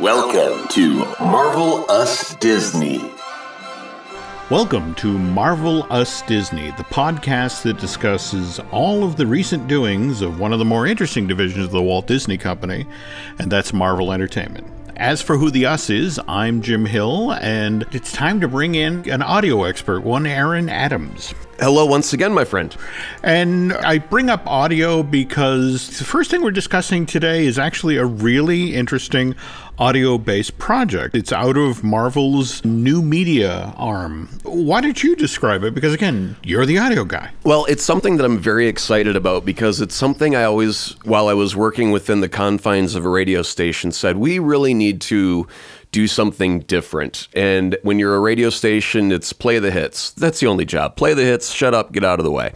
Welcome to Marvel Us Disney. Welcome to Marvel Us Disney, the podcast that discusses all of the recent doings of one of the more interesting divisions of the Walt Disney Company, and that's Marvel Entertainment. As for who the us is, I'm Jim Hill, and it's time to bring in an audio expert, one Aaron Adams. Hello, once again, my friend. And I bring up audio because the first thing we're discussing today is actually a really interesting audio based project. It's out of Marvel's new media arm. Why don't you describe it? Because again, you're the audio guy. Well, it's something that I'm very excited about because it's something I always, while I was working within the confines of a radio station, said we really need to do something different. And when you're a radio station, it's play the hits. That's the only job. Play the hits, shut up, get out of the way.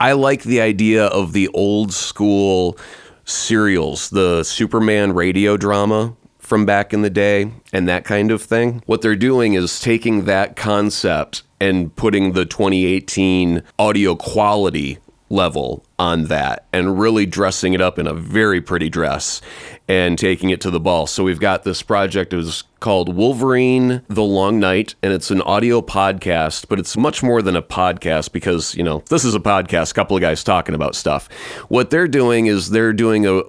I like the idea of the old school serials, the Superman radio drama from back in the day and that kind of thing. What they're doing is taking that concept and putting the 2018 audio quality level on that and really dressing it up in a very pretty dress and taking it to the ball. So we've got this project it was called Wolverine The Long Night and it's an audio podcast, but it's much more than a podcast because, you know, this is a podcast, a couple of guys talking about stuff. What they're doing is they're doing a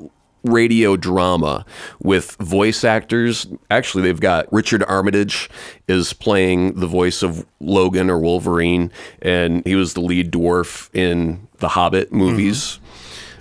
radio drama with voice actors. Actually, they've got Richard Armitage is playing the voice of Logan or Wolverine, and he was the lead dwarf in the Hobbit movies. Mm-hmm.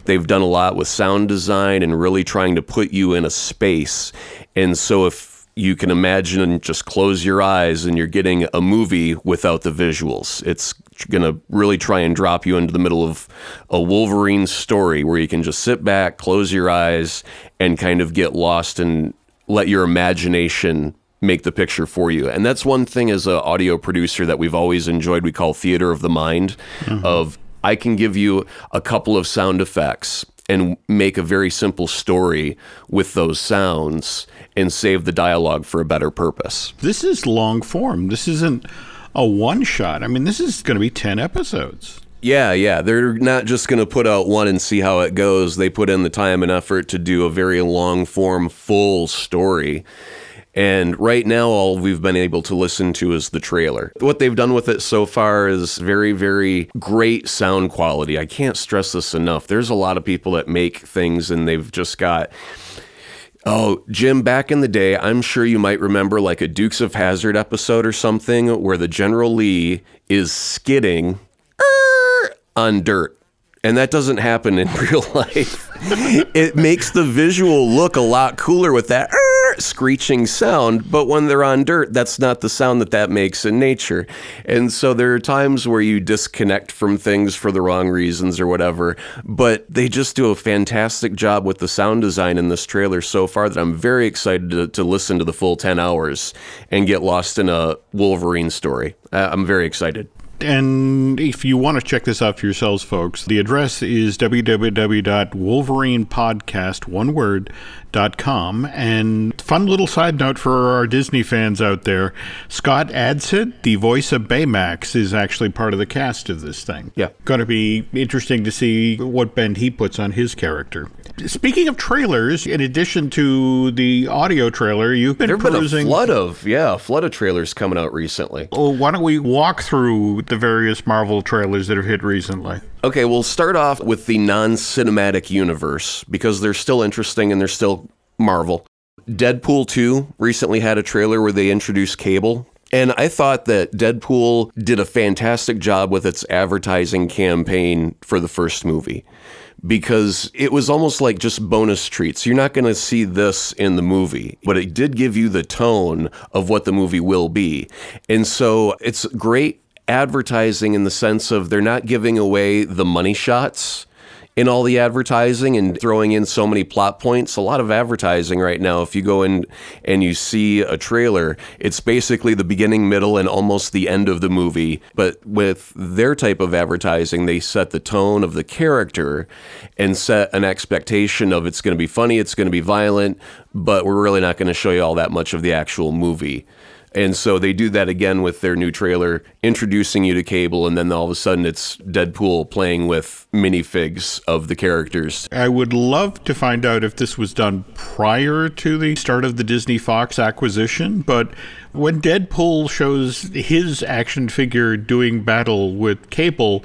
They've done a lot with sound design and really trying to put you in a space. And so if you can imagine and just close your eyes and you're getting a movie without the visuals. It's going to really try and drop you into the middle of a Wolverine story where you can just sit back, close your eyes, and kind of get lost and let your imagination make the picture for you. And that's one thing as an audio producer that we've always enjoyed. We call theater of the mind mm-hmm. of I can give you a couple of sound effects and make a very simple story with those sounds and save the dialogue for a better purpose. This is long form. This isn't a one shot. I mean, this is going to be 10 episodes. Yeah, yeah. They're not just going to put out one and see how it goes. They put in the time and effort to do a very long form, full story. And right now, all we've been able to listen to is the trailer. What they've done with it so far is very, very great sound quality. I can't stress this enough. There's a lot of people that make things and they've just got. Oh, Jim, back in the day, I'm sure you might remember like a Dukes of Hazzard episode or something where the General Lee is skidding uh, on dirt. And that doesn't happen in real life. it makes the visual look a lot cooler with that screeching sound, but when they're on dirt, that's not the sound that that makes in nature. And so there are times where you disconnect from things for the wrong reasons or whatever, but they just do a fantastic job with the sound design in this trailer so far that I'm very excited to, to listen to the full 10 hours and get lost in a Wolverine story. I'm very excited. And if you want to check this out for yourselves, folks, the address is www.wolverinepodcast, one word, Com. And fun little side note for our Disney fans out there Scott Adsit, the voice of Baymax, is actually part of the cast of this thing. Yeah. Going to be interesting to see what bend he puts on his character. Speaking of trailers, in addition to the audio trailer, you've been there perusing. Been a flood of yeah, a flood of trailers coming out recently. Well, why don't we walk through the various Marvel trailers that have hit recently? Okay, we'll start off with the non-cinematic universe because they're still interesting and they're still Marvel. Deadpool 2 recently had a trailer where they introduced Cable. And I thought that Deadpool did a fantastic job with its advertising campaign for the first movie because it was almost like just bonus treats. You're not going to see this in the movie, but it did give you the tone of what the movie will be. And so it's great advertising in the sense of they're not giving away the money shots in all the advertising and throwing in so many plot points. A lot of advertising right now, if you go in and you see a trailer, it's basically the beginning, middle, and almost the end of the movie. But with their type of advertising, they set the tone of the character and set an expectation of it's going to be funny, it's going to be violent, but we're really not going to show you all that much of the actual movie. And so they do that again with their new trailer, introducing you to Cable, and then all of a sudden it's Deadpool playing with minifigs of the characters. I would love to find out if this was done prior to the start of the Disney Fox acquisition, but when Deadpool shows his action figure doing battle with Cable,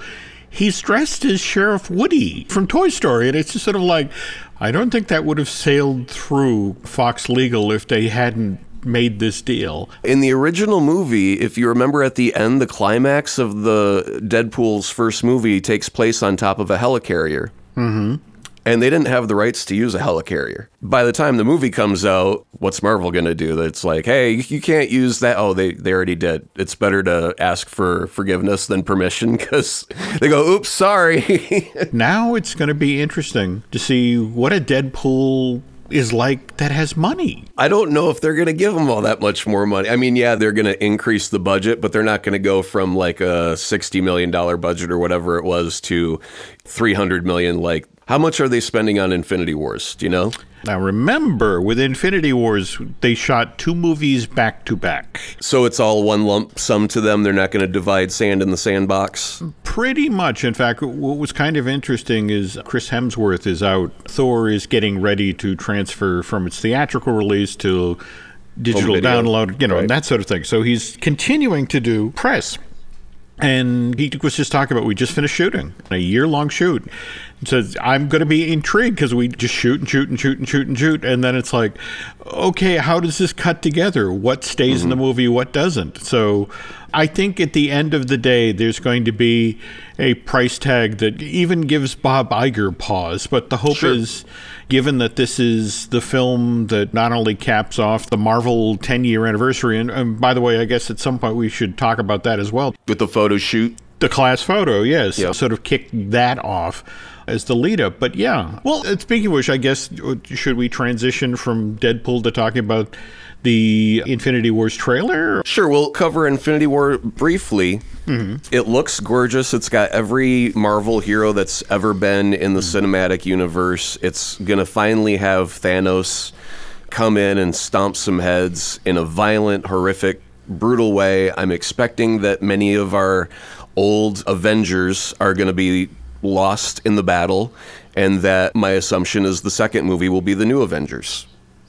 he's dressed as Sheriff Woody from Toy Story. And it's just sort of like, I don't think that would have sailed through Fox Legal if they hadn't made this deal. In the original movie, if you remember at the end, the climax of the Deadpool's first movie takes place on top of a helicarrier. Mm-hmm and they didn't have the rights to use a helicarrier. By the time the movie comes out, what's Marvel going to do? That's like, hey, you can't use that. Oh, they, they already did. It's better to ask for forgiveness than permission because they go, oops, sorry. now it's going to be interesting to see what a Deadpool is like that has money. I don't know if they're going to give them all that much more money. I mean, yeah, they're going to increase the budget, but they're not going to go from like a $60 million budget or whatever it was to 300 million like how much are they spending on Infinity Wars? Do you know? Now remember, with Infinity Wars, they shot two movies back to back. So it's all one lump sum to them. They're not going to divide sand in the sandbox. Pretty much. In fact, what was kind of interesting is Chris Hemsworth is out. Thor is getting ready to transfer from its theatrical release to digital download, you know, right. and that sort of thing. So he's continuing to do press. And he was just talking about we just finished shooting a year long shoot. Says I'm going to be intrigued because we just shoot and shoot and shoot and shoot and shoot, and then it's like, okay, how does this cut together? What stays mm-hmm. in the mm-hmm. movie? What doesn't? So I think at the end of the day, there's going to be a price tag that even gives Bob Iger pause. But the hope sure. is given that this is the film that not only caps off the Marvel 10 year anniversary, and, and, by the way, I guess at some point we should talk about that as well. With the photo shoot? The class photo, yes. Yep. Sort of kick that off as the lead up. But yeah. Well, speaking of which, I guess, should we transition from Deadpool to talking about the Infinity Wars trailer? Sure, we'll cover Infinity War briefly. Mm-hmm. It looks gorgeous. It's got every Marvel hero that's ever been in the mm-hmm. cinematic universe. It's going to finally have Thanos come in and stomp some heads in a violent, horrific, brutal way. I'm expecting that many of our old Avengers are going to be lost in the battle, and that my assumption is the second movie will be the new Avengers.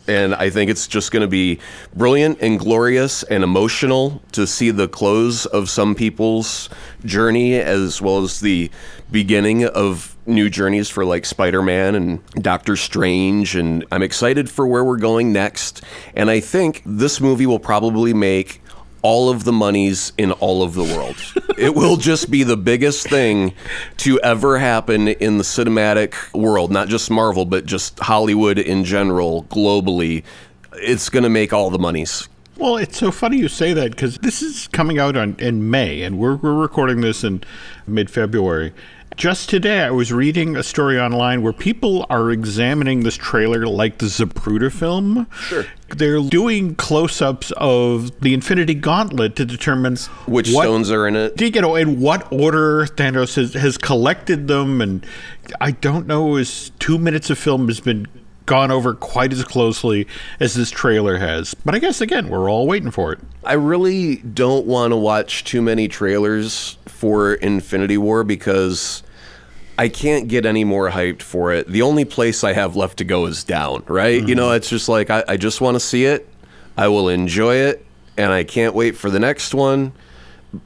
And I think it's just going to be brilliant and glorious and emotional to see the close of some people's journey as well as the beginning of new journeys for like Spider Man and Doctor Strange. And I'm excited for where we're going next. And I think this movie will probably make all of the monies in all of the world. it will just be the biggest thing to ever happen in the cinematic world, not just Marvel, but just Hollywood in general, globally. It's going to make all the monies. Well, it's so funny you say that because this is coming out on, in May, and we're, we're recording this in mid February. Just today, I was reading a story online where people are examining this trailer like the Zapruder film. Sure. They're doing close ups of the Infinity Gauntlet to determine which what, stones are in it. You know, in what order Thanos has, has collected them. And I don't know, as two minutes of film has been gone over quite as closely as this trailer has. But I guess, again, we're all waiting for it. I really don't want to watch too many trailers for Infinity War because I can't get any more hyped for it. The only place I have left to go is down, right? Mm-hmm. You know, it's just like I, I just want to see it. I will enjoy it, and I can't wait for the next one.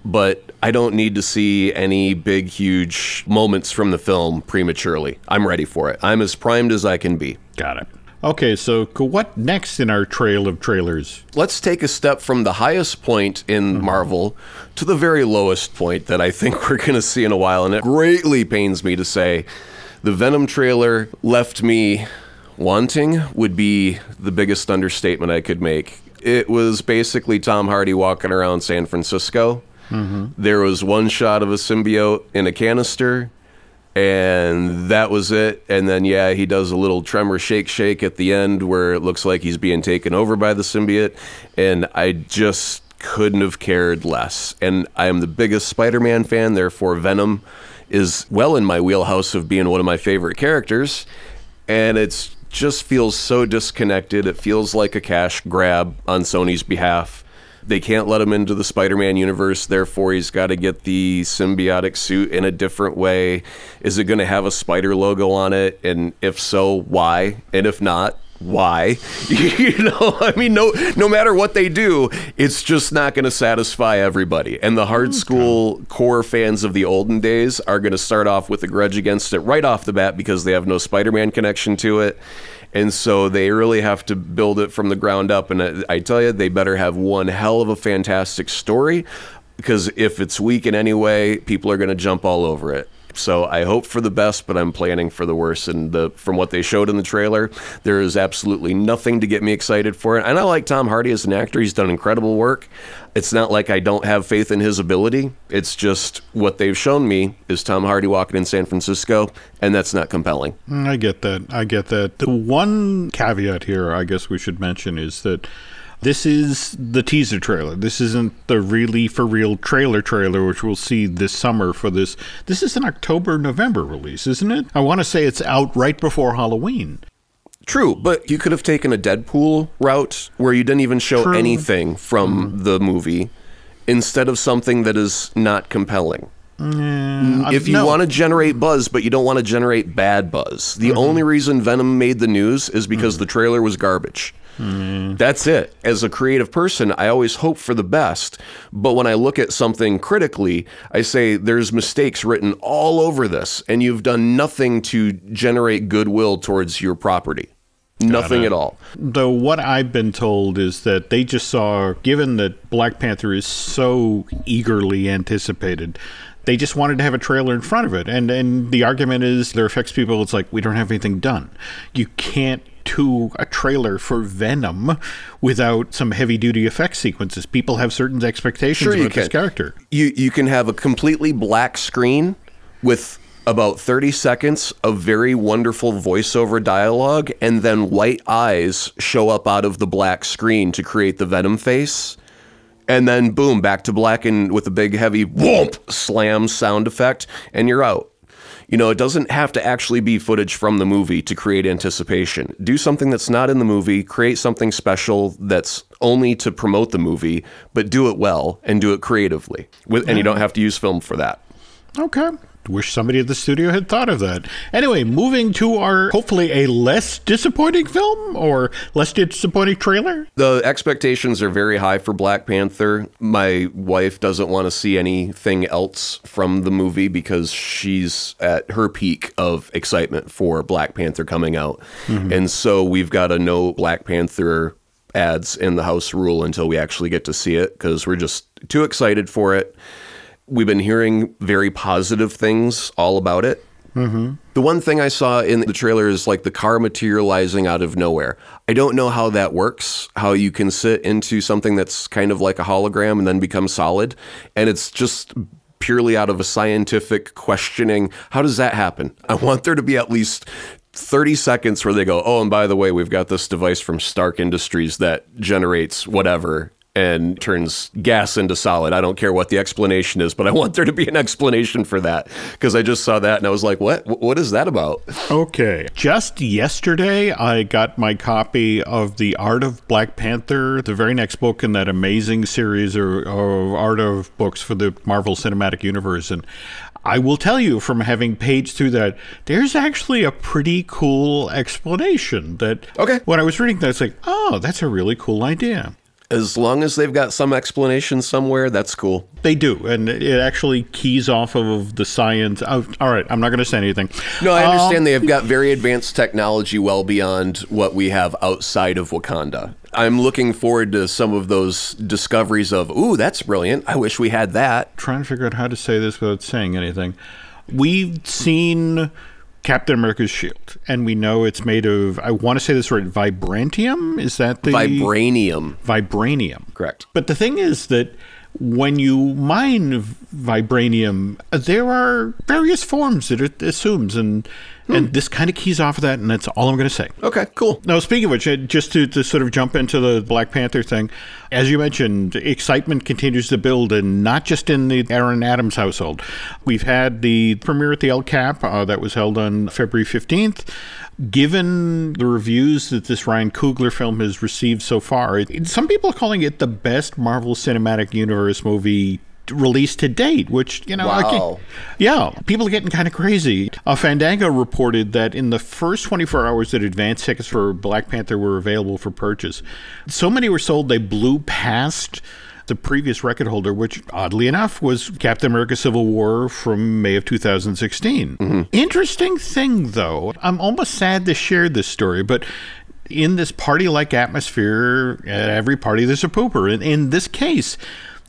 But I don't need to see any big, huge moments from the film prematurely. I'm ready for it. I'm as primed as I can be. Got it. Okay, so what next in our trail of trailers? Let's take a step from the highest point in mm-hmm. Marvel to the very lowest point that I think we're going to see in a while. And it greatly pains me to say the Venom trailer left me wanting, would be the biggest understatement I could make. It was basically Tom Hardy walking around San Francisco. Mm-hmm. There was one shot of a symbiote in a canister and that was it. And then, yeah, he does a little tremor shake shake at the end where it looks like he's being taken over by the symbiote. And I just couldn't have cared less. And I am the biggest Spider Man fan, therefore, Venom is well in my wheelhouse of being one of my favorite characters. And it's just feels so disconnected. It feels like a cash grab on Sony's behalf. They can't let him into the Spider Man universe, therefore, he's got to get the symbiotic suit in a different way. Is it going to have a spider logo on it? And if so, why? And if not, why? you know, I mean, no, no matter what they do, it's just not going to satisfy everybody. And the hard school core fans of the olden days are going to start off with a grudge against it right off the bat because they have no Spider-Man connection to it. And so they really have to build it from the ground up. And I- tell you, they better have one hell of a fantastic story because if it's weak in any way, people are going to jump all over it. So I hope for the best, but I'm planning for the worst. And the from what they showed in the trailer, there is absolutely nothing to get me excited for it. And I like Tom Hardy as an actor; he's done incredible work. It's not like I don't have faith in his ability. It's just what they've shown me is Tom Hardy walking in San Francisco, and that's not compelling. Mm, I get that. I get that. The one caveat here, I guess we should mention, is that this is the teaser trailer. This isn't the really for real trailer trailer, which we'll see this summer for this. This is an October November release, isn't it? I want to say it's out right before Halloween. True, but you could have taken a Deadpool route where you didn't even show True. anything from mm. the movie instead of something that is not compelling. if you no. want to generate buzz, but you don't want to generate bad buzz, the mm-hmm. only reason Venom made the news is because mm. the trailer was garbage. Mm. That's it. As a creative person, I always hope for the best. But when I look at something critically, I say there's mistakes written all over this, and you've done nothing to generate goodwill towards your property. Nothing at all. Though what I've been told is that they just saw, given that Black Panther is so eagerly anticipated, they just wanted to have a trailer in front of it. And and the argument is there affects people. It's like we don't have anything done. You can't do a trailer for Venom without some heavy duty effect sequences. People have certain expectations Sure about this character. You you can have a completely black screen with about 30 seconds of very wonderful voiceover dialogue and then white eyes show up out of the black screen to create the venom face and then boom back to black and with a big heavy whoomp slam sound effect and you're out you know it doesn't have to actually be footage from the movie to create anticipation. Do something that's not in the movie create something special that's only to promote the movie but do it well and do it creatively with and you don't have to use film for that. Okay. Wish somebody at the studio had thought of that. Anyway, moving to our hopefully a less disappointing film or less disappointing trailer. The expectations are very high for Black Panther. My wife doesn't want to see anything else from the movie because she's at her peak of excitement for Black Panther coming out. Mm-hmm. And so we've got a no Black Panther ads in the house rule until we actually get to see it because we're just too excited for it. We've been hearing very positive things all about it. Mm-hmm. The one thing I saw in the trailer is like the car materializing out of nowhere. I don't know how that works, how you can sit into something that's kind of like a hologram and then become solid. And it's just purely out of a scientific questioning. How does that happen? I want there to be at least 30 seconds where they go, oh, and by the way, we've got this device from Stark Industries that generates whatever and turns gas into solid. I don't care what the explanation is, but I want there to be an explanation for that because I just saw that and I was like, what? What is that about? Okay. Just yesterday, I got my copy of The Art of Black Panther, the very next book in that amazing series of, of art of books for the Marvel Cinematic Universe. And I will tell you from having paged through that, there's actually a pretty cool explanation that Okay. when I was reading that, it's like, oh, that's a really cool idea. As long as they've got some explanation somewhere, that's cool. They do, and it actually keys off of the science. Oh, all right, I'm not going to say anything. No, I Um, understand they have got very advanced technology well beyond what we have outside of Wakanda. I'm looking forward to some of those discoveries of, ooh, that's brilliant. I wish we had that. trying to figure out how to say this without saying anything. We've seen Captain America's shield, and we know it's made of. I want to say this right. Vibrantium is that the Vibranium. Vibranium? Correct. But the thing is that when you mine vibranium, uh, there are various forms that it assumes, and And this kind of keys off of that, and that's all I'm going to say. Okay, cool. Now, speaking of which, uh, just to, to sort of jump into the Black Panther thing, as you mentioned, excitement continues to build, and not just in the Aaron Adams household. We've had the premiere at the El Cap uh, that was held on February 15th. Given the reviews that this Ryan Coogler film has received so far, it, some people are calling it the best Marvel Cinematic Universe movie released to date, which, you know, Wow. yeah, people are getting kind of crazy. Uh, Fandango reported that in the first 24 hours that advance tickets for Black Panther were available for purchase, so many were sold they blew past the previous record holder, which oddly enough was Captain America Civil War from May of 2016. Interesting thing, though, I'm almost sad to share this story, but in this party like atmosphere, at every party there's a pooper. And in this case,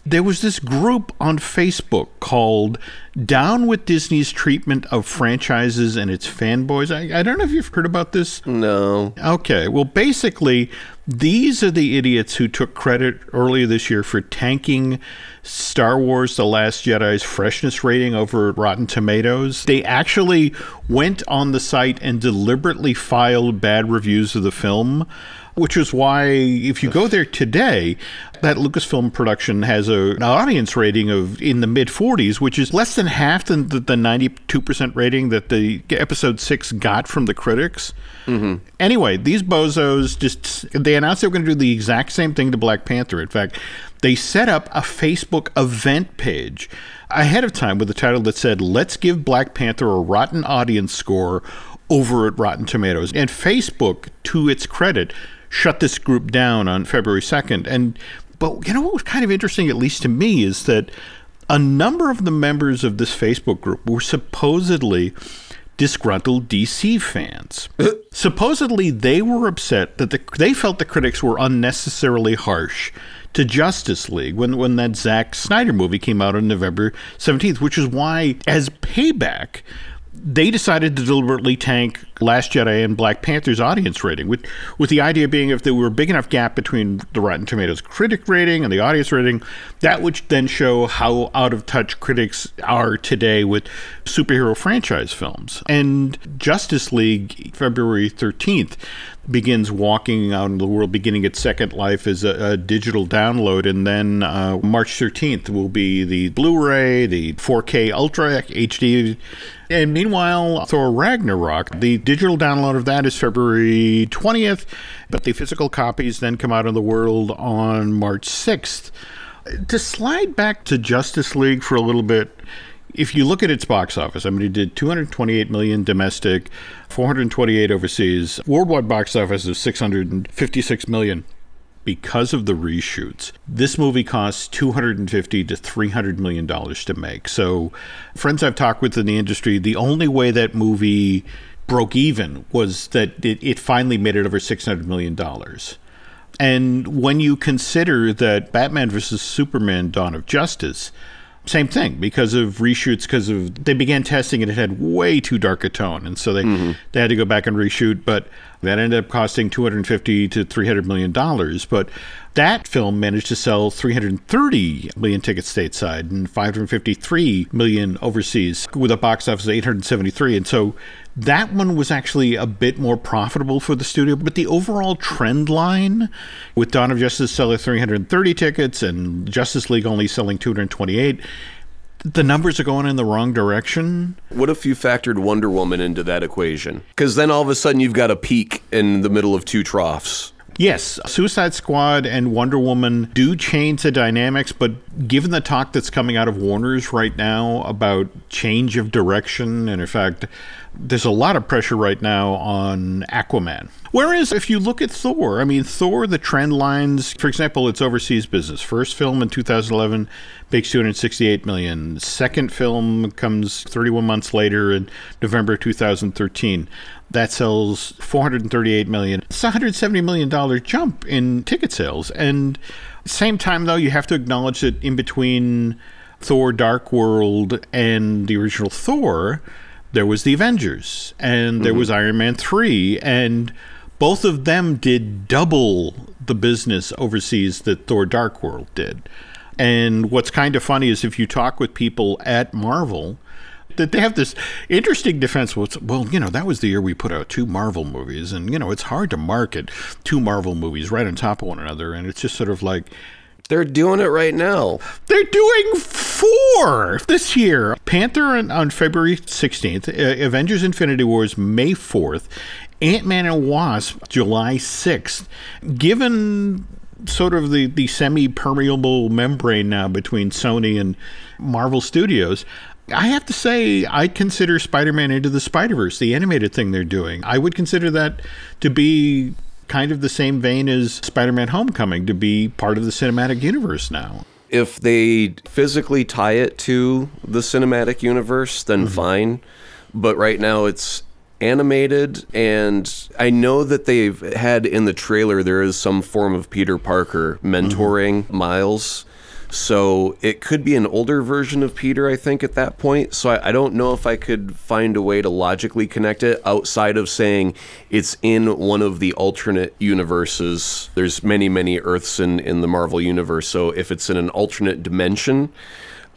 there was this group on Facebook called Down with Disney's Treatment of Franchises and Its Fanboys. I, I don't know if you've heard about this. No. Okay, well, basically, these are the idiots who took credit earlier this year for tanking Star Wars The Last Jedi's freshness rating over at Rotten Tomatoes. They actually went on the site and deliberately filed bad reviews of the film. Which is why, if you go there today, that Lucasfilm production has a, an audience rating of in the mid 40s, which is less than half than the, the 92% rating that the episode six got from the critics. Mm-hmm. Anyway, these bozos just they announced they were going to do the exact same thing to Black Panther. In fact, they set up a Facebook event page ahead of time with a title that said, "Let's give Black Panther a rotten audience score." Over at Rotten Tomatoes. And Facebook, to its credit, shut this group down on February 2nd. And but you know what was kind of interesting, at least to me, is that a number of the members of this Facebook group were supposedly disgruntled DC fans. supposedly, they were upset that the, they felt the critics were unnecessarily harsh to Justice League when, when that Zack Snyder movie came out on November 17th, which is why, as payback, they decided to deliberately tank Last Jedi and Black Panther's audience rating, with with the idea being if there were a big enough gap between the Rotten Tomatoes critic rating and the audience rating, that would then show how out of touch critics are today with superhero franchise films. And Justice League, February thirteenth, begins walking out in the world, beginning its second life as a, a digital download, and then uh, March 13th will be the Blu-ray, the 4K Ultra HD, and meanwhile, Thor Ragnarok, the digital download of that is February 20th, but the physical copies then come out in the world on March 6th. To slide back to Justice League for a little bit, if you look at its box office, I mean, it did 228 million domestic, 428 overseas, worldwide box office of 656 million. Because of the reshoots, this movie costs 250 to 300 million dollars to make. So, friends I've talked with in the industry, the only way that movie broke even was that it, it finally made it over 600 million dollars. And when you consider that Batman versus Superman Dawn of Justice, same thing because of reshoots because of they began testing and it had way too dark a tone and so they mm-hmm. they had to go back and reshoot but that ended up costing 250 to 300 million dollars but that film managed to sell 330 million tickets stateside and 553 million overseas with a box office of 873 and so that one was actually a bit more profitable for the studio, but the overall trend line with Dawn of Justice selling 330 tickets and Justice League only selling 228, the numbers are going in the wrong direction. What if you factored Wonder Woman into that equation? Because then all of a sudden you've got a peak in the middle of two troughs. Yes, Suicide Squad and Wonder Woman do change the dynamics, but given the talk that's coming out of Warner's right now about change of direction, and in fact, there's a lot of pressure right now on Aquaman. Whereas if you look at Thor, I mean, Thor, the trend lines, for example, its overseas business. First film in 2011 makes 268 million. Second film comes 31 months later in November 2013 that sells 438 million. It's a 170 million dollar jump in ticket sales. And same time though, you have to acknowledge that in between Thor Dark World and the original Thor, there was the Avengers and there mm-hmm. was Iron Man 3 and both of them did double the business overseas that Thor Dark World did. And what's kind of funny is if you talk with people at Marvel, that they have this interesting defense. Well, well, you know, that was the year we put out two Marvel movies, and you know, it's hard to market two Marvel movies right on top of one another, and it's just sort of like. They're doing it right now. They're doing four this year. Panther on, on February 16th, uh, Avengers Infinity Wars May 4th, Ant Man and Wasp July 6th. Given sort of the, the semi permeable membrane now between Sony and Marvel Studios, I have to say, I consider Spider Man Into the Spider Verse, the animated thing they're doing, I would consider that to be kind of the same vein as Spider Man Homecoming, to be part of the cinematic universe now. If they physically tie it to the cinematic universe, then mm-hmm. fine. But right now it's animated and I know that they've had in the trailer there is some form of Peter Parker mentoring mm-hmm. Miles so it could be an older version of Peter, I think, at that point. So I, I, don't know if I could find a way to logically connect it outside of saying it's in one of the alternate universes. There's many, many Earths in, in the Marvel universe. So if it's in an alternate dimension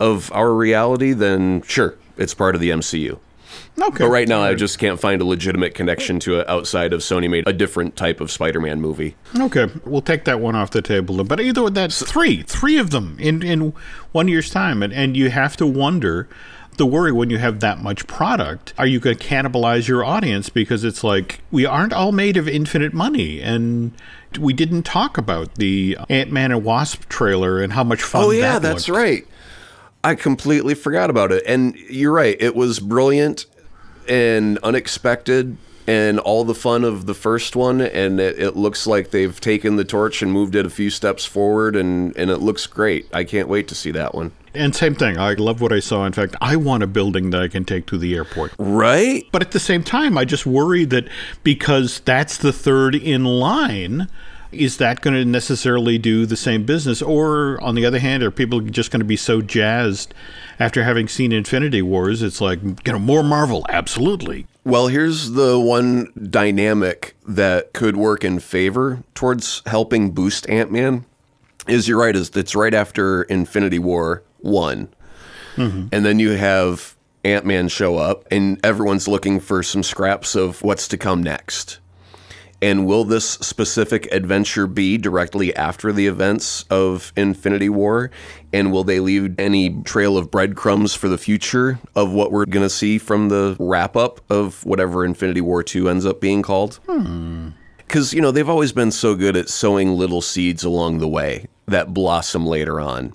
of our reality, then sure, it's part of the MCU. Okay. But right now, I just can't find a legitimate connection to it outside of Sony made a different type of Spider-Man movie. Okay, we'll take that one off the table. But either way, that's three, three of them in in one year's time, and and you have to wonder. The worry when you have that much product, are you going to cannibalize your audience? Because it's like we aren't all made of infinite money, and we didn't talk about the Ant Man and Wasp trailer and how much fun. Oh yeah, that that's looked. right. I completely forgot about it. And you're right, it was brilliant and unexpected and all the fun of the first one. And it, it, looks like they've taken the torch and moved it a few steps forward and, and it looks great. I can't wait to see that one. And same thing i love what i saw. In fact i want a building that i can take to the airport. Right? But at the same time i just worry that because that's the third in line is that going to necessarily do the same business? Or, on the other hand, are people just going to be so jazzed after having seen Infinity Wars? It's like, you know, more Marvel, absolutely. Well, here's the one dynamic that could work in favor towards helping boost Ant Man. Is you're right, is it's right after Infinity War one, mm-hmm. and then you have Ant Man show up, and everyone's looking for some scraps of what's to come next. And will this specific adventure be directly after the events of Infinity War? And will they leave any trail of breadcrumbs for the future of what we're going to see from the wrap up of whatever Infinity War 2 ends up being called? Because, hmm. you know, they've always been so good at sowing little seeds along the way that blossom later on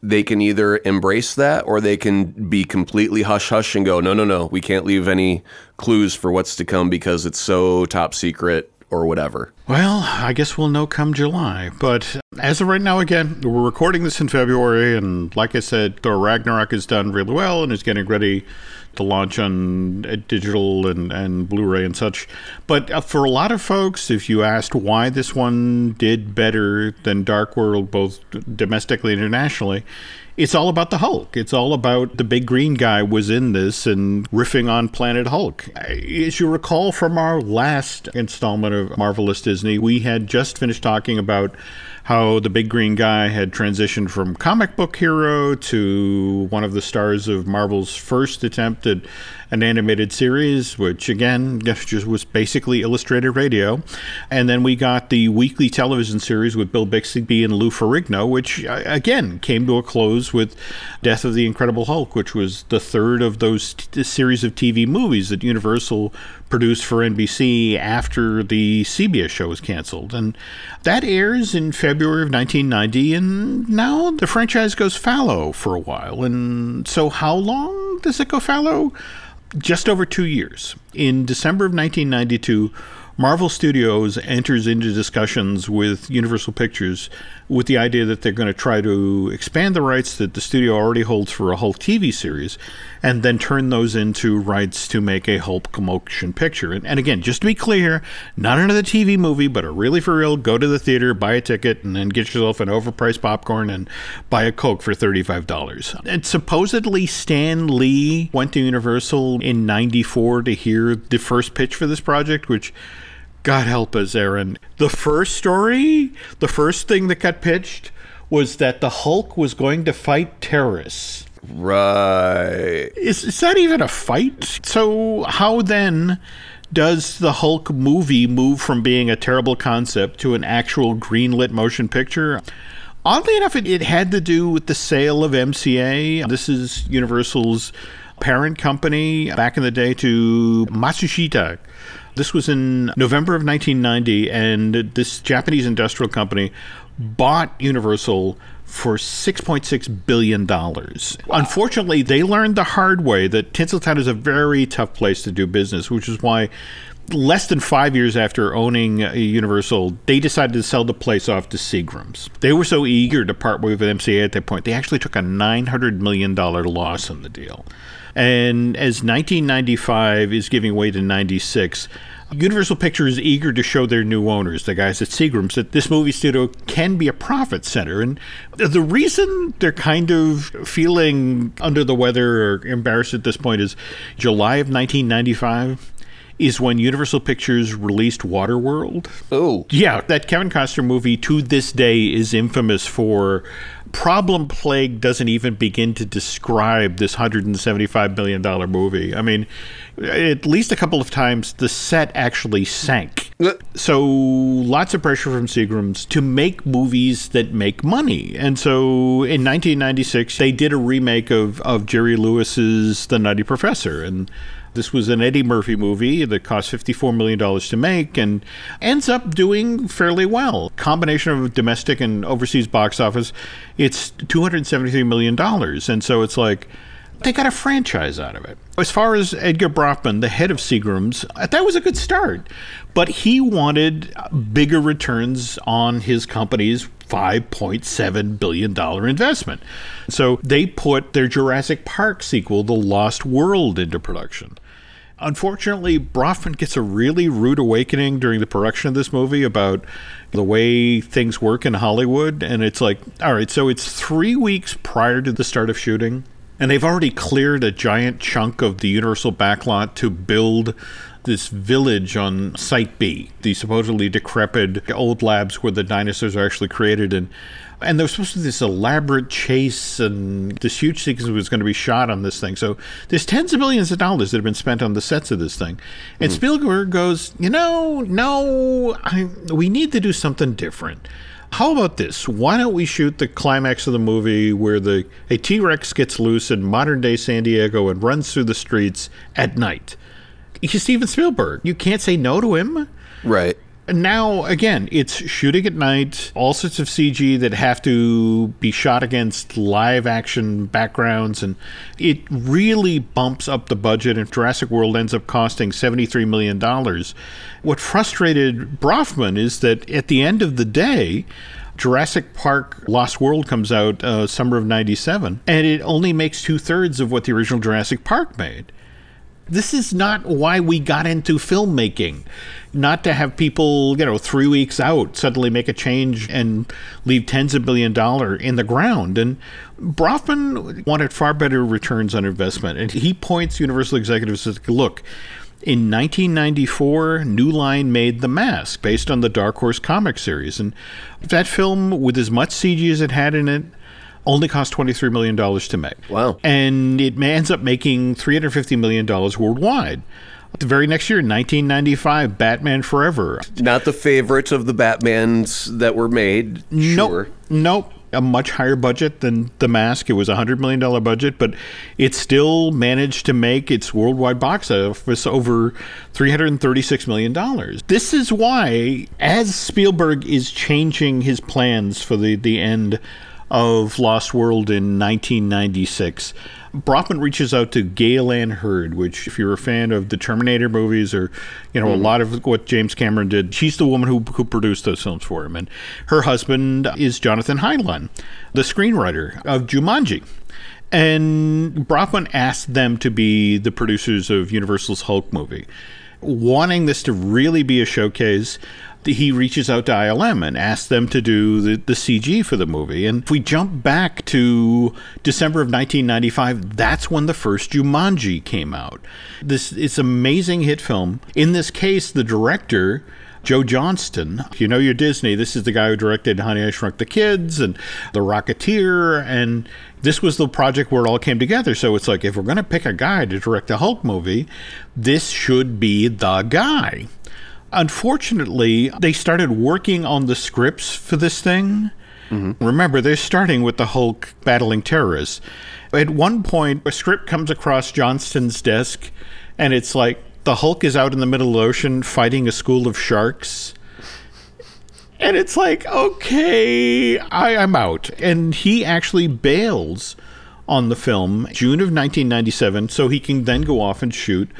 they can either embrace that or they can be completely hush hush and go, no, no, no, we can't leave any clues for what's to come because it's so top secret or whatever? Well, I guess we'll know come July. But as of right now, again, we're recording this in February, and like I said, Thor Ragnarok is done really well and is getting ready to launch on uh, digital and, and Blu-ray and such. But uh, for a lot of folks, if you asked why this one did better than Dark World, both domestically and internationally, it's all about the Hulk. It's all about the big green guy was in this and riffing on Planet Hulk. As you recall from our last installment of Marvelous Disney, we had just finished talking about how the big green guy had transitioned from comic book hero to one of the stars of Marvel's first attempt at an animated series, which again just was basically illustrated radio. And then we got the weekly television series with Bill Bixby and Lou Ferrigno, which again came to a close with Death of the Incredible Hulk, which was the third of those t- series of TV movies that Universal produced for NBC after the CBS show was canceled. And that airs in February of 1990, and now the franchise goes fallow for a while. And so, how long does it go fallow? Just over two years. In December of 1992, Marvel Studios enters into discussions with Universal Pictures with the idea that they're going to try to expand the rights that the studio already holds for a Hulk TV series and then turn those into rights to make a Hulk motion picture. And, and again, just to be clear, not another TV movie, but a really for real go to the theater, buy a ticket, and then get yourself an overpriced popcorn and buy a Coke for $35. And supposedly Stan Lee went to Universal in 94 to hear the first pitch for this project, which God help us, Aaron. The first story, the first thing that got pitched was that the Hulk was going to fight terrorists. Right. Is, is that even a fight? So, how then does the Hulk movie move from being a terrible concept to an actual greenlit motion picture? Oddly enough, it, it had to do with the sale of MCA. This is Universal's parent company back in the day to Matsushita. This was in November of 1990, and this Japanese industrial company bought Universal for $6.6 billion. Unfortunately, they learned the hard way that Tinseltown is a very tough place to do business, which is why less than five years after owning uh, Universal, they decided to sell the place off to Seagram's. They were so eager to part with MCA at that point, they actually took a $900 million loss on the deal. And as 1995 is giving way to 96, Universal Pictures is eager to show their new owners, the guys at Seagram's, that this movie studio can be a profit center. And the reason they're kind of feeling under the weather or embarrassed at this point is July of 1995 is when Universal Pictures released Waterworld. Oh. Yeah, that Kevin Costner movie to this day is infamous for problem plague doesn't even begin to describe this $175 million movie. I mean, at least a couple of times the set actually sank. So lots of pressure from Seagram's to make movies that make money. And so in 1996 they did a remake of of Jerry Lewis's The Nutty Professor and this was an Eddie Murphy movie that cost $54 million to make and ends up doing fairly well. Combination of domestic and overseas box office, it's $273 million. And so it's like, they got a franchise out of it. As far as Edgar Bronfman, the head of Seagram's, that was a good start. But he wanted bigger returns on his company's $5.7 billion investment. So they put their Jurassic Park sequel, The Lost World, into production. Unfortunately, Bronfman gets a really rude awakening during the production of this movie about the way things work in Hollywood. And it's like, all right, so it's three weeks prior to the start of shooting, and they've already cleared a giant chunk of the Universal backlot to build this village on Site B, the supposedly decrepit old labs where the dinosaurs are actually created. And and there was supposed to be this elaborate chase and this huge sequence was going to be shot on this thing. So there's tens of millions of dollars that have been spent on the sets of this thing. And mm. Spielberg goes, you know, no, I, we need to do something different. How about this? Why don't we shoot the climax of the movie where the a T Rex gets loose in modern day San Diego and runs through the streets at night? He's Steven Spielberg. You can't say no to him. Right. Now, again, it's shooting at night, all sorts of CG that have to be shot against live action backgrounds, and it really bumps up the budget. And Jurassic World ends up costing $73 million. What frustrated Bronfman is that at the end of the day, Jurassic Park Lost World comes out uh, summer of 97, and it only makes two thirds of what the original Jurassic Park made this is not why we got into filmmaking. Not to have people, you know, three weeks out suddenly make a change and leave tens of billion dollar in the ground. And Bronfman wanted far better returns on investment. And he points Universal executives as, look, in 1994, New Line made The Mask based on the Dark Horse comic series. And that film, with as much CG as it had in it, only cost $23 million to make. Wow. And it ends up making $350 million worldwide. The very next year, 1995, Batman Forever. Not the favorites of the Batmans that were made. Nope. Sure. Nope. A much higher budget than The Mask. It was a $100 million budget, but it still managed to make its worldwide box office over $336 million. This is why, as Spielberg is changing his plans for the, the end of Lost World in 1996. Bronfman reaches out to Gale Anne Hurd, which, if you're a fan of the Terminator movies or, you know, mm. a lot of what James Cameron did, she's the woman who, who produced those films for him. And her husband is Jonathan Hensleigh, the screenwriter of Jumanji. And Bronfman asked them to be the producers of Universal's Hulk movie, wanting this to really be a showcase he reaches out to ILM and asks them to do the, the CG for the movie. And if we jump back to December of 1995, that's when the first Jumanji came out. This it's amazing hit film. In this case, the director Joe Johnston. You know your Disney. This is the guy who directed Honey, I Shrunk the Kids and The Rocketeer. And this was the project where it all came together. So it's like, if we're going to pick a guy to direct a Hulk movie, this should be the guy. Unfortunately, they started working on the scripts for this thing. Mm-hmm. Remember, they're starting with the Hulk battling terrorists. At one point, a script comes across Johnston's desk, and it's like the Hulk is out in the middle of the ocean fighting a school of sharks. And it's like, okay, I, I'm out. And he actually bails on the film June of 1997 so he can then go off and shoot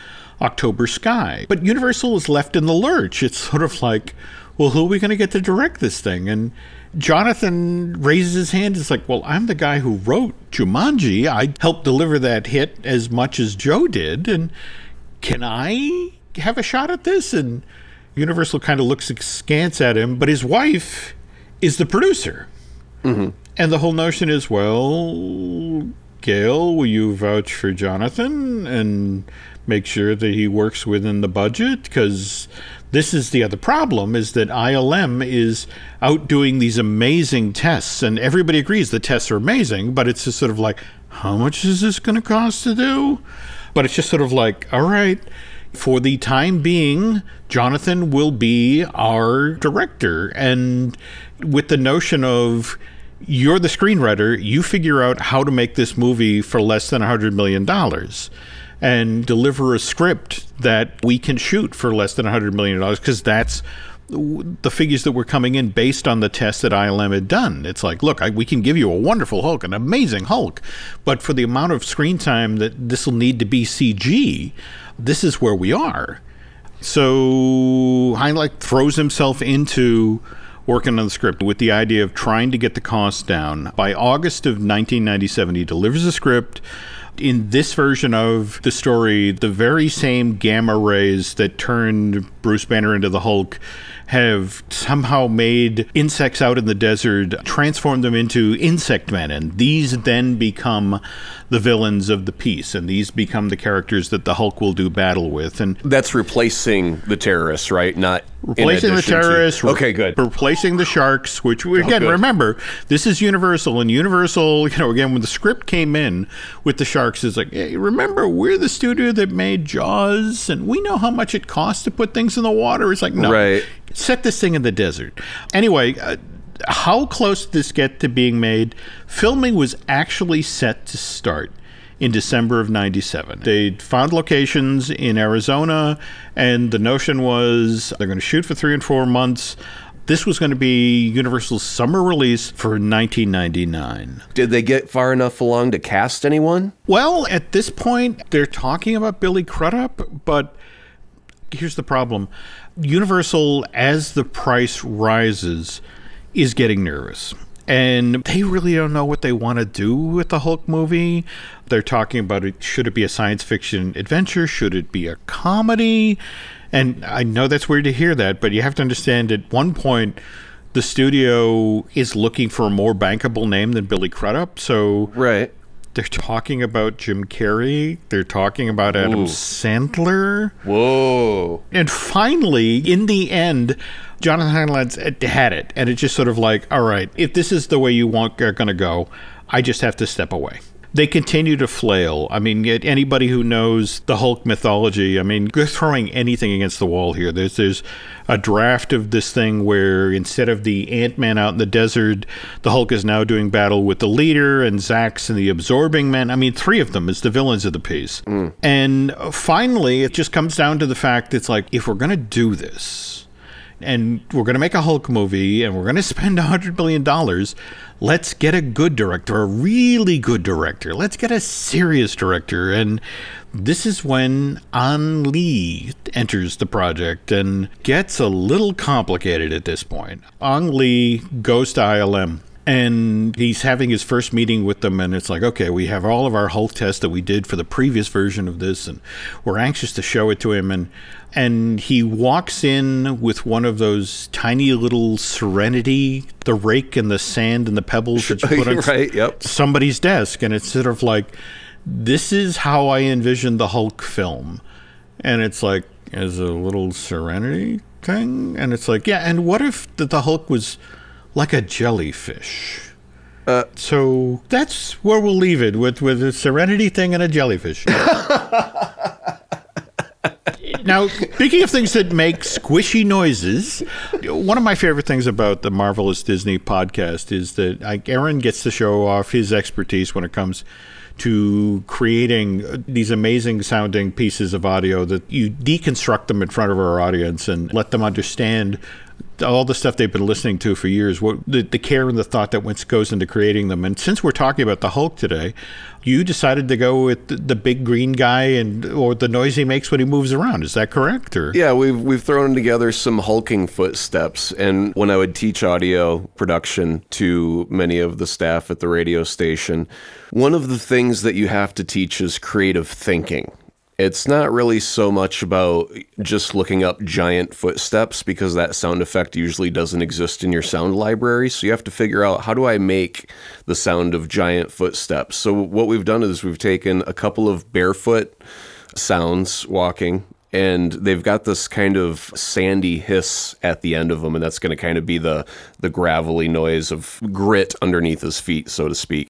October Sky. But Universal is left in the lurch. It's sort of like, well, who are we going to get to direct this thing? And Jonathan raises his hand. It's like, well, I'm the guy who wrote Jumanji. I helped deliver that hit as much as Joe did. And can I have a shot at this? And Universal kind of looks askance at him, but his wife is the producer. Mm-hmm. And the whole notion is, well, Gale, will you vouch for Jonathan and make sure that he works within the budget? Because this is the other problem is that ILM is out doing these amazing tests and everybody agrees the tests are amazing, but it's just sort of like, how much is this going to cost to do? But it's just sort of like, all right, for the time being, Jonathan will be our director. And with the notion of you're the screenwriter, you figure out how to make this movie for less than $100 million and deliver a script that we can shoot for less than $100 million because that's the figures that were coming in based on the test that ILM had done. It's like, look, I, we can give you a wonderful Hulk, an amazing Hulk, but for the amount of screen time that this will need to be CG, this is where we are. So Hensleigh throws himself into working on the script with the idea of trying to get the cost down. By August of 1997, he delivers a script in this version of the story, the very same gamma rays that turned Bruce Banner into the Hulk have somehow made insects out in the desert, transformed them into insect men, and these then become the villains of the piece, and these become the characters that the Hulk will do battle with. And that's replacing the terrorists, right? Not replacing the terrorists. To... Okay, good. Replacing the sharks, which we, again oh, remember this is Universal, and Universal, you know, again when the script came in with the sharks, is like, hey, remember we're the studio that made Jaws, and we know how much it costs to put things in the water. It's like, no, right. Set this thing in the desert. Anyway. Uh, how close did this get to being made? Filming was actually set to start in December of 97. They found locations in Arizona, and the notion was they're going to shoot for three and four months. This was going to be Universal's summer release for 1999. Did they get far enough along to cast anyone? Well, at this point, they're talking about Billy Crudup, but here's the problem Universal, as the price rises, is getting nervous. And they really don't know what they want to do with the Hulk movie. They're talking about it. Should it be a science fiction adventure? Should it be a comedy? And I know that's weird to hear that, but you have to understand at one point, the studio is looking for a more bankable name than Billy Crudup. So right. They're talking about Jim Carrey. They're talking about Adam Ooh. Sandler. Whoa. And finally, in the end, Jonathan Hensleigh had it. And it's just sort of like, all right, if this is the way you want uh, are going to go, I just have to step away they continue to flail. I mean, anybody who knows the Hulk mythology, I mean, they're throwing anything against the wall here. There's there's a draft of this thing where instead of the Ant Man out in the desert, the Hulk is now doing battle with the leader and Zzzax and the Absorbing Man. I mean, three of them is the villains of the piece. Mm. And finally, it just comes down to the fact it's like if we're gonna do this, and we're going to make a Hulk movie and we're going to spend $100 million. Let's get a good director, a really good director. Let's get a serious director. And this is when Ang Lee enters the project and gets a little complicated at this point. Ang Lee goes to ILM and he's having his first meeting with them and it's like okay we have all of our Hulk tests that we did for the previous version of this and we're anxious to show it to him and and he walks in with one of those tiny little serenity the rake and the sand and the pebbles that you put on right, yep. somebody's desk and it's sort of like this is how i envision the hulk film and it's like as a little serenity thing, and it's like, yeah. And what if the, the Hulk was like a jellyfish? Uh, so that's where we'll leave it with with a Serenity thing and a jellyfish. now, speaking of things that make squishy noises, one of my favorite things about the Marvelous Disney podcast is that Aaron gets to show off his expertise when it comes to creating these amazing sounding pieces of audio that you deconstruct them in front of our audience and let them understand all the stuff they've been listening to for years, what the, the care and the thought that goes into creating them. And since we're talking about the Hulk today, you decided to go with the, the, big green guy and or the noise he makes when he moves around. Is that correct? Or yeah, we've we've thrown together some hulking footsteps. And when I would teach audio production to many of the staff at the radio station, one of the things that you have to teach is creative thinking it's not really so much about just looking up giant footsteps because that sound effect usually doesn't exist in your sound library. So you have to figure out how do I make the sound of giant footsteps. So what we've done is we've taken a couple of barefoot sounds walking and they've got this kind of sandy hiss at the end of them and that's going to kind of be the the gravelly noise of grit underneath his feet so to speak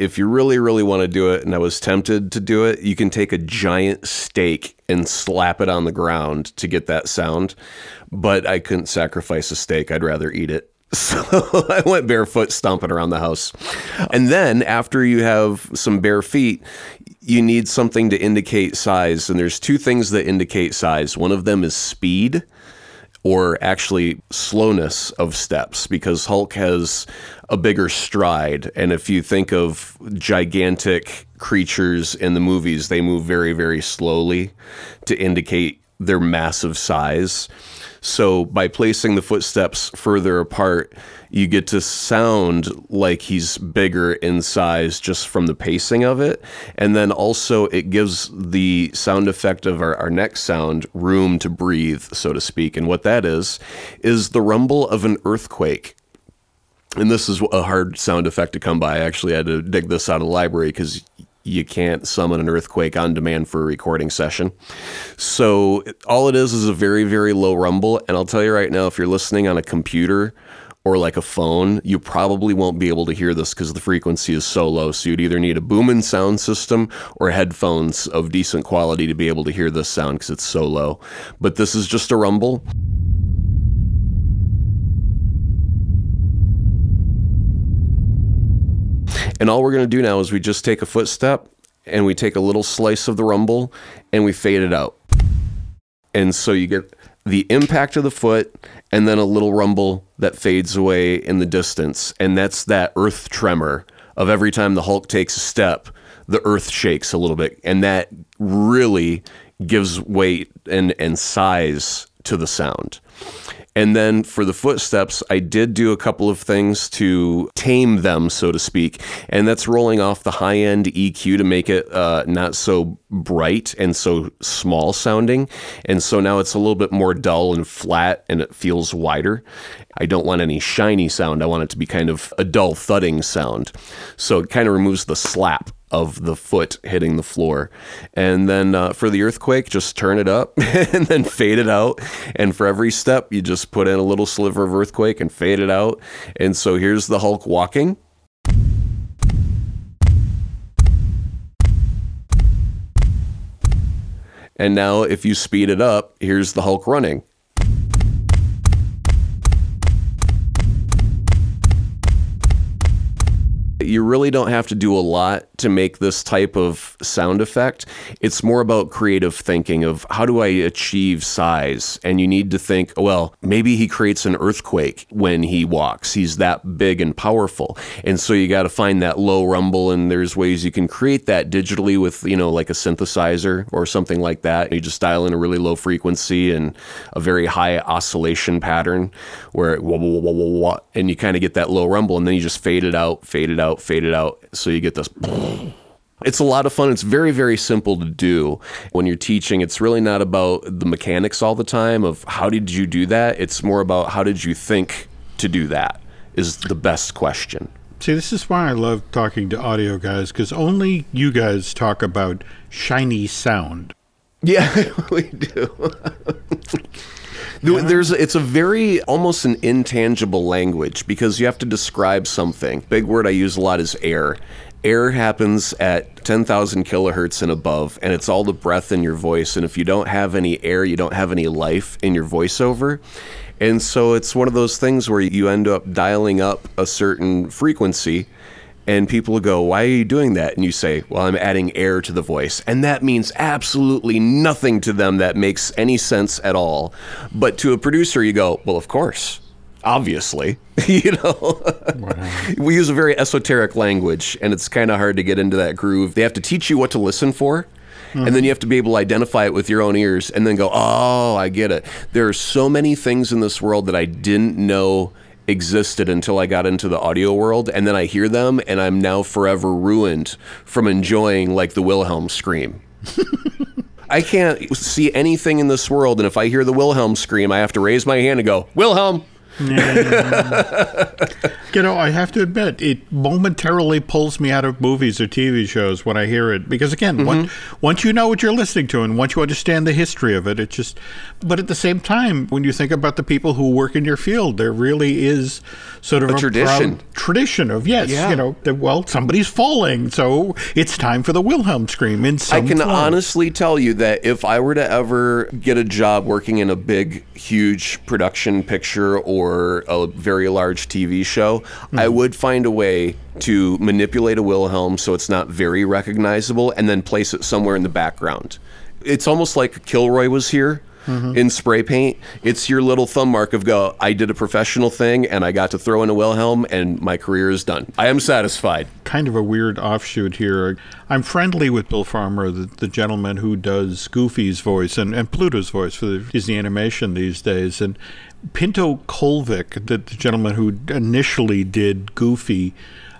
if you really, really want to do it, and I was tempted to do it, you can take a giant steak and slap it on the ground to get that sound. But I couldn't sacrifice a steak. I'd rather eat it. So I went barefoot stomping around the house. And then after you have some bare feet, you need something to indicate size. And there's two things that indicate size. One of them is speed or actually slowness of steps because Hulk has a bigger stride. And if you think of gigantic creatures in the movies, they move very, very slowly to indicate their massive size. So by placing the footsteps further apart, you get to sound like he's bigger in size just from the pacing of it. And then also, it gives the sound effect of our, our next sound room to breathe, so to speak. And what that is, is the rumble of an earthquake. And this is a hard sound effect to come by. I actually had to dig this out of the library because you can't summon an earthquake on demand for a recording session. So all it is is a very, very low rumble. And I'll tell you right now, if you're listening on a computer or like a phone, you probably won't be able to hear this because the frequency is so low. So you'd either need a booming sound system or headphones of decent quality to be able to hear this sound because it's so low. But this is just a rumble. And all we're going to do now is we just take a footstep and we take a little slice of the rumble and we fade it out. And so you get the impact of the foot and then a little rumble that fades away in the distance. And that's that earth tremor of every time the Hulk takes a step, the earth shakes a little bit. And that really gives weight and, and size to the sound. And then for the footsteps, I did do a couple of things to tame them, so to speak. And that's rolling off the high end EQ to make it uh, not so bright and so small sounding. And so now it's a little bit more dull and flat and it feels wider. I don't want any shiny sound. I want it to be kind of a dull thudding sound. So it kind of removes the slap of the foot hitting the floor. And then uh, for the earthquake, just turn it up and then fade it out. And for every step, you just put in a little sliver of earthquake and fade it out. And so here's the Hulk walking. And now, if you speed it up, here's the Hulk running. You really don't have to do a lot to make this type of sound effect. It's more about creative thinking of how do I achieve size? And you need to think, oh, well, maybe he creates an earthquake when he walks. He's that big and powerful. And so you got to find that low rumble and there's ways you can create that digitally with, you know, like a synthesizer or something like that. You just dial in a really low frequency and a very high oscillation pattern where it, wah, wah, wah, and you kind of get that low rumble and then you just fade it out, fade it out, fade it out. So you get this. It's a lot of fun. It's very, very simple to do when you're teaching. It's really not about the mechanics all the time of how did you do that. It's more about how did you think to do that is the best question. See, this is why I love talking to audio guys because only you guys talk about shiny sound. Yeah, we do. There- There's it's a very almost an intangible language because you have to describe something. Big word I use a lot is air. Air happens at 10,000 kilohertz and above, and it's all the breath in your voice. And if you don't have any air, you don't have any life in your voiceover. And so it's one of those things where you end up dialing up a certain frequency and people go, Why are you doing that? And you say, Well, I'm adding air to the voice. And that means absolutely nothing to them that makes any sense at all. But to a producer, you go, Well, of course. Obviously, you know, we use a very esoteric language, and it's kind of hard to get into that groove. They have to teach you what to listen for, and then mm-hmm. you have to be able to identify it with your own ears, and then go, "Oh, I get it." There are so many things in this world that I didn't know existed until I got into the audio world, and then I hear them, and I'm now forever ruined from enjoying like the Wilhelm scream. I can't see anything in this world, and if I hear the Wilhelm scream, I have to raise my hand and go, Wilhelm. You know, I have to admit, it momentarily pulls me out of movies or TV shows when I hear it. Because again, mm-hmm. once, once you know what you're listening to and once you understand the history of it, it just. But at the same time, when you think about the people who work in your field, there really is sort of a, tradition. tradition of yes, Yeah. you know, that, well, somebody's falling, so it's time for the Wilhelm scream in some I can form. honestly tell you that if I were to ever get a job working in a big, huge production picture or a very large TV show, I hmm. would find a way to manipulate a Wilhelm so it's not very recognizable and then place it somewhere in the background. It's almost like Kilroy was here. Mm-hmm. In spray paint, it's your little thumb mark of go. I did a professional thing and I got to throw in a Wilhelm, and my career is done. I am satisfied. kind of a weird offshoot here. I'm friendly with Bill Farmer, the, the gentleman who does Goofy's voice and, and Pluto's voice for the Disney animation these days. And Pinto Colvig, the, the gentleman who initially did Goofy,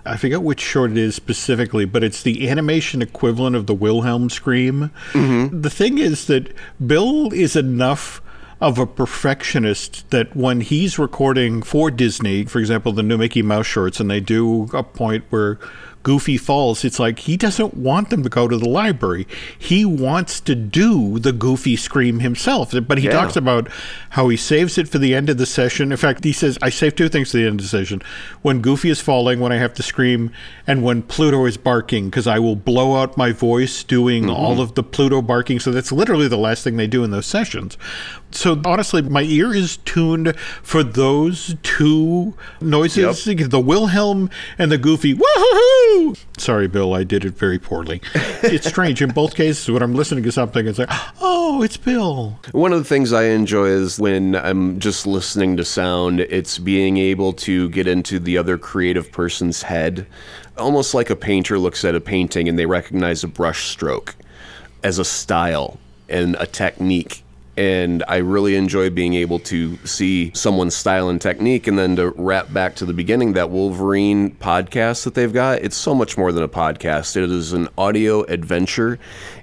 I forget which short it is specifically, but it's the animation equivalent of the Wilhelm scream. Mm-hmm. The thing is that Bill is enough of a perfectionist that when he's recording for Disney, for example, the new Mickey Mouse shorts, and they do a point where Goofy falls, it's like he doesn't want them to go to the library. He wants to do the Goofy scream himself. But he Yeah. talks about how he saves it for the end of the session. In fact, he says, I save two things to the end of the session when Goofy is falling, when I have to scream, and when Pluto is barking, because I will blow out my voice doing mm-hmm. all of the Pluto barking. So that's literally the last thing they do in those sessions. So honestly, my ear is tuned for those two noises the Wilhelm and the Goofy. Woohoo! Sorry, Bill, I did it very poorly. It's strange. In both cases, when I'm listening to something, it's like, oh, it's Bill. One of the things I enjoy is when I'm just listening to sound, it's being able to get into the other creative person's head. Almost like a painter looks at a painting and they recognize a brush stroke as a style and a technique. And I really enjoy being able to see someone's style and technique. And then to wrap back to the beginning, that Wolverine podcast that they've got, it's so much more than a podcast. It is an audio adventure.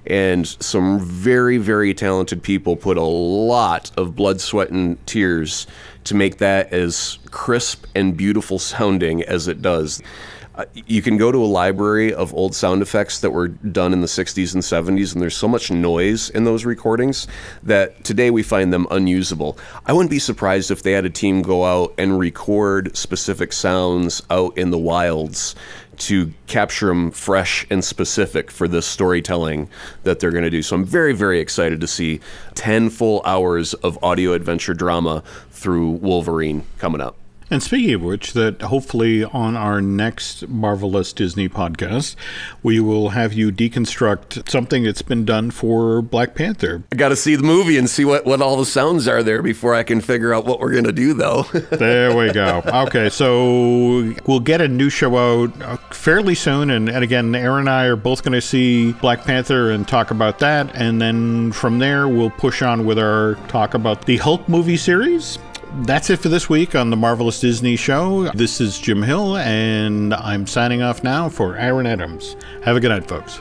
And some very, very talented people put a lot of blood, sweat, and tears to make that as crisp and beautiful sounding as it does. You can go to a library of old sound effects that were done in the 60s and 70s, and there's so much noise in those recordings that today we find them unusable. I wouldn't be surprised if they had a team go out and record specific sounds out in the wilds to capture them fresh and specific for this storytelling that they're going to do. So I'm very, very excited to see 10 full hours of audio adventure drama through Wolverine coming up. And speaking of which, that hopefully on our next Marvelous Disney podcast, we will have you deconstruct something that's been done for Black Panther. I got to see the movie and see what, what all the sounds are there before I can figure out what we're going to do, though. There we go. Okay, so we'll get a new show out uh, fairly soon. And, and again, Aaron and I are both going to see Black Panther and talk about that. And then from there, we'll push on with our talk about the Hulk movie series. That's it for this week on the Marvelous Disney Show. This is Jim Hill, and I'm signing off now for Aaron Adams. Have a good night, folks.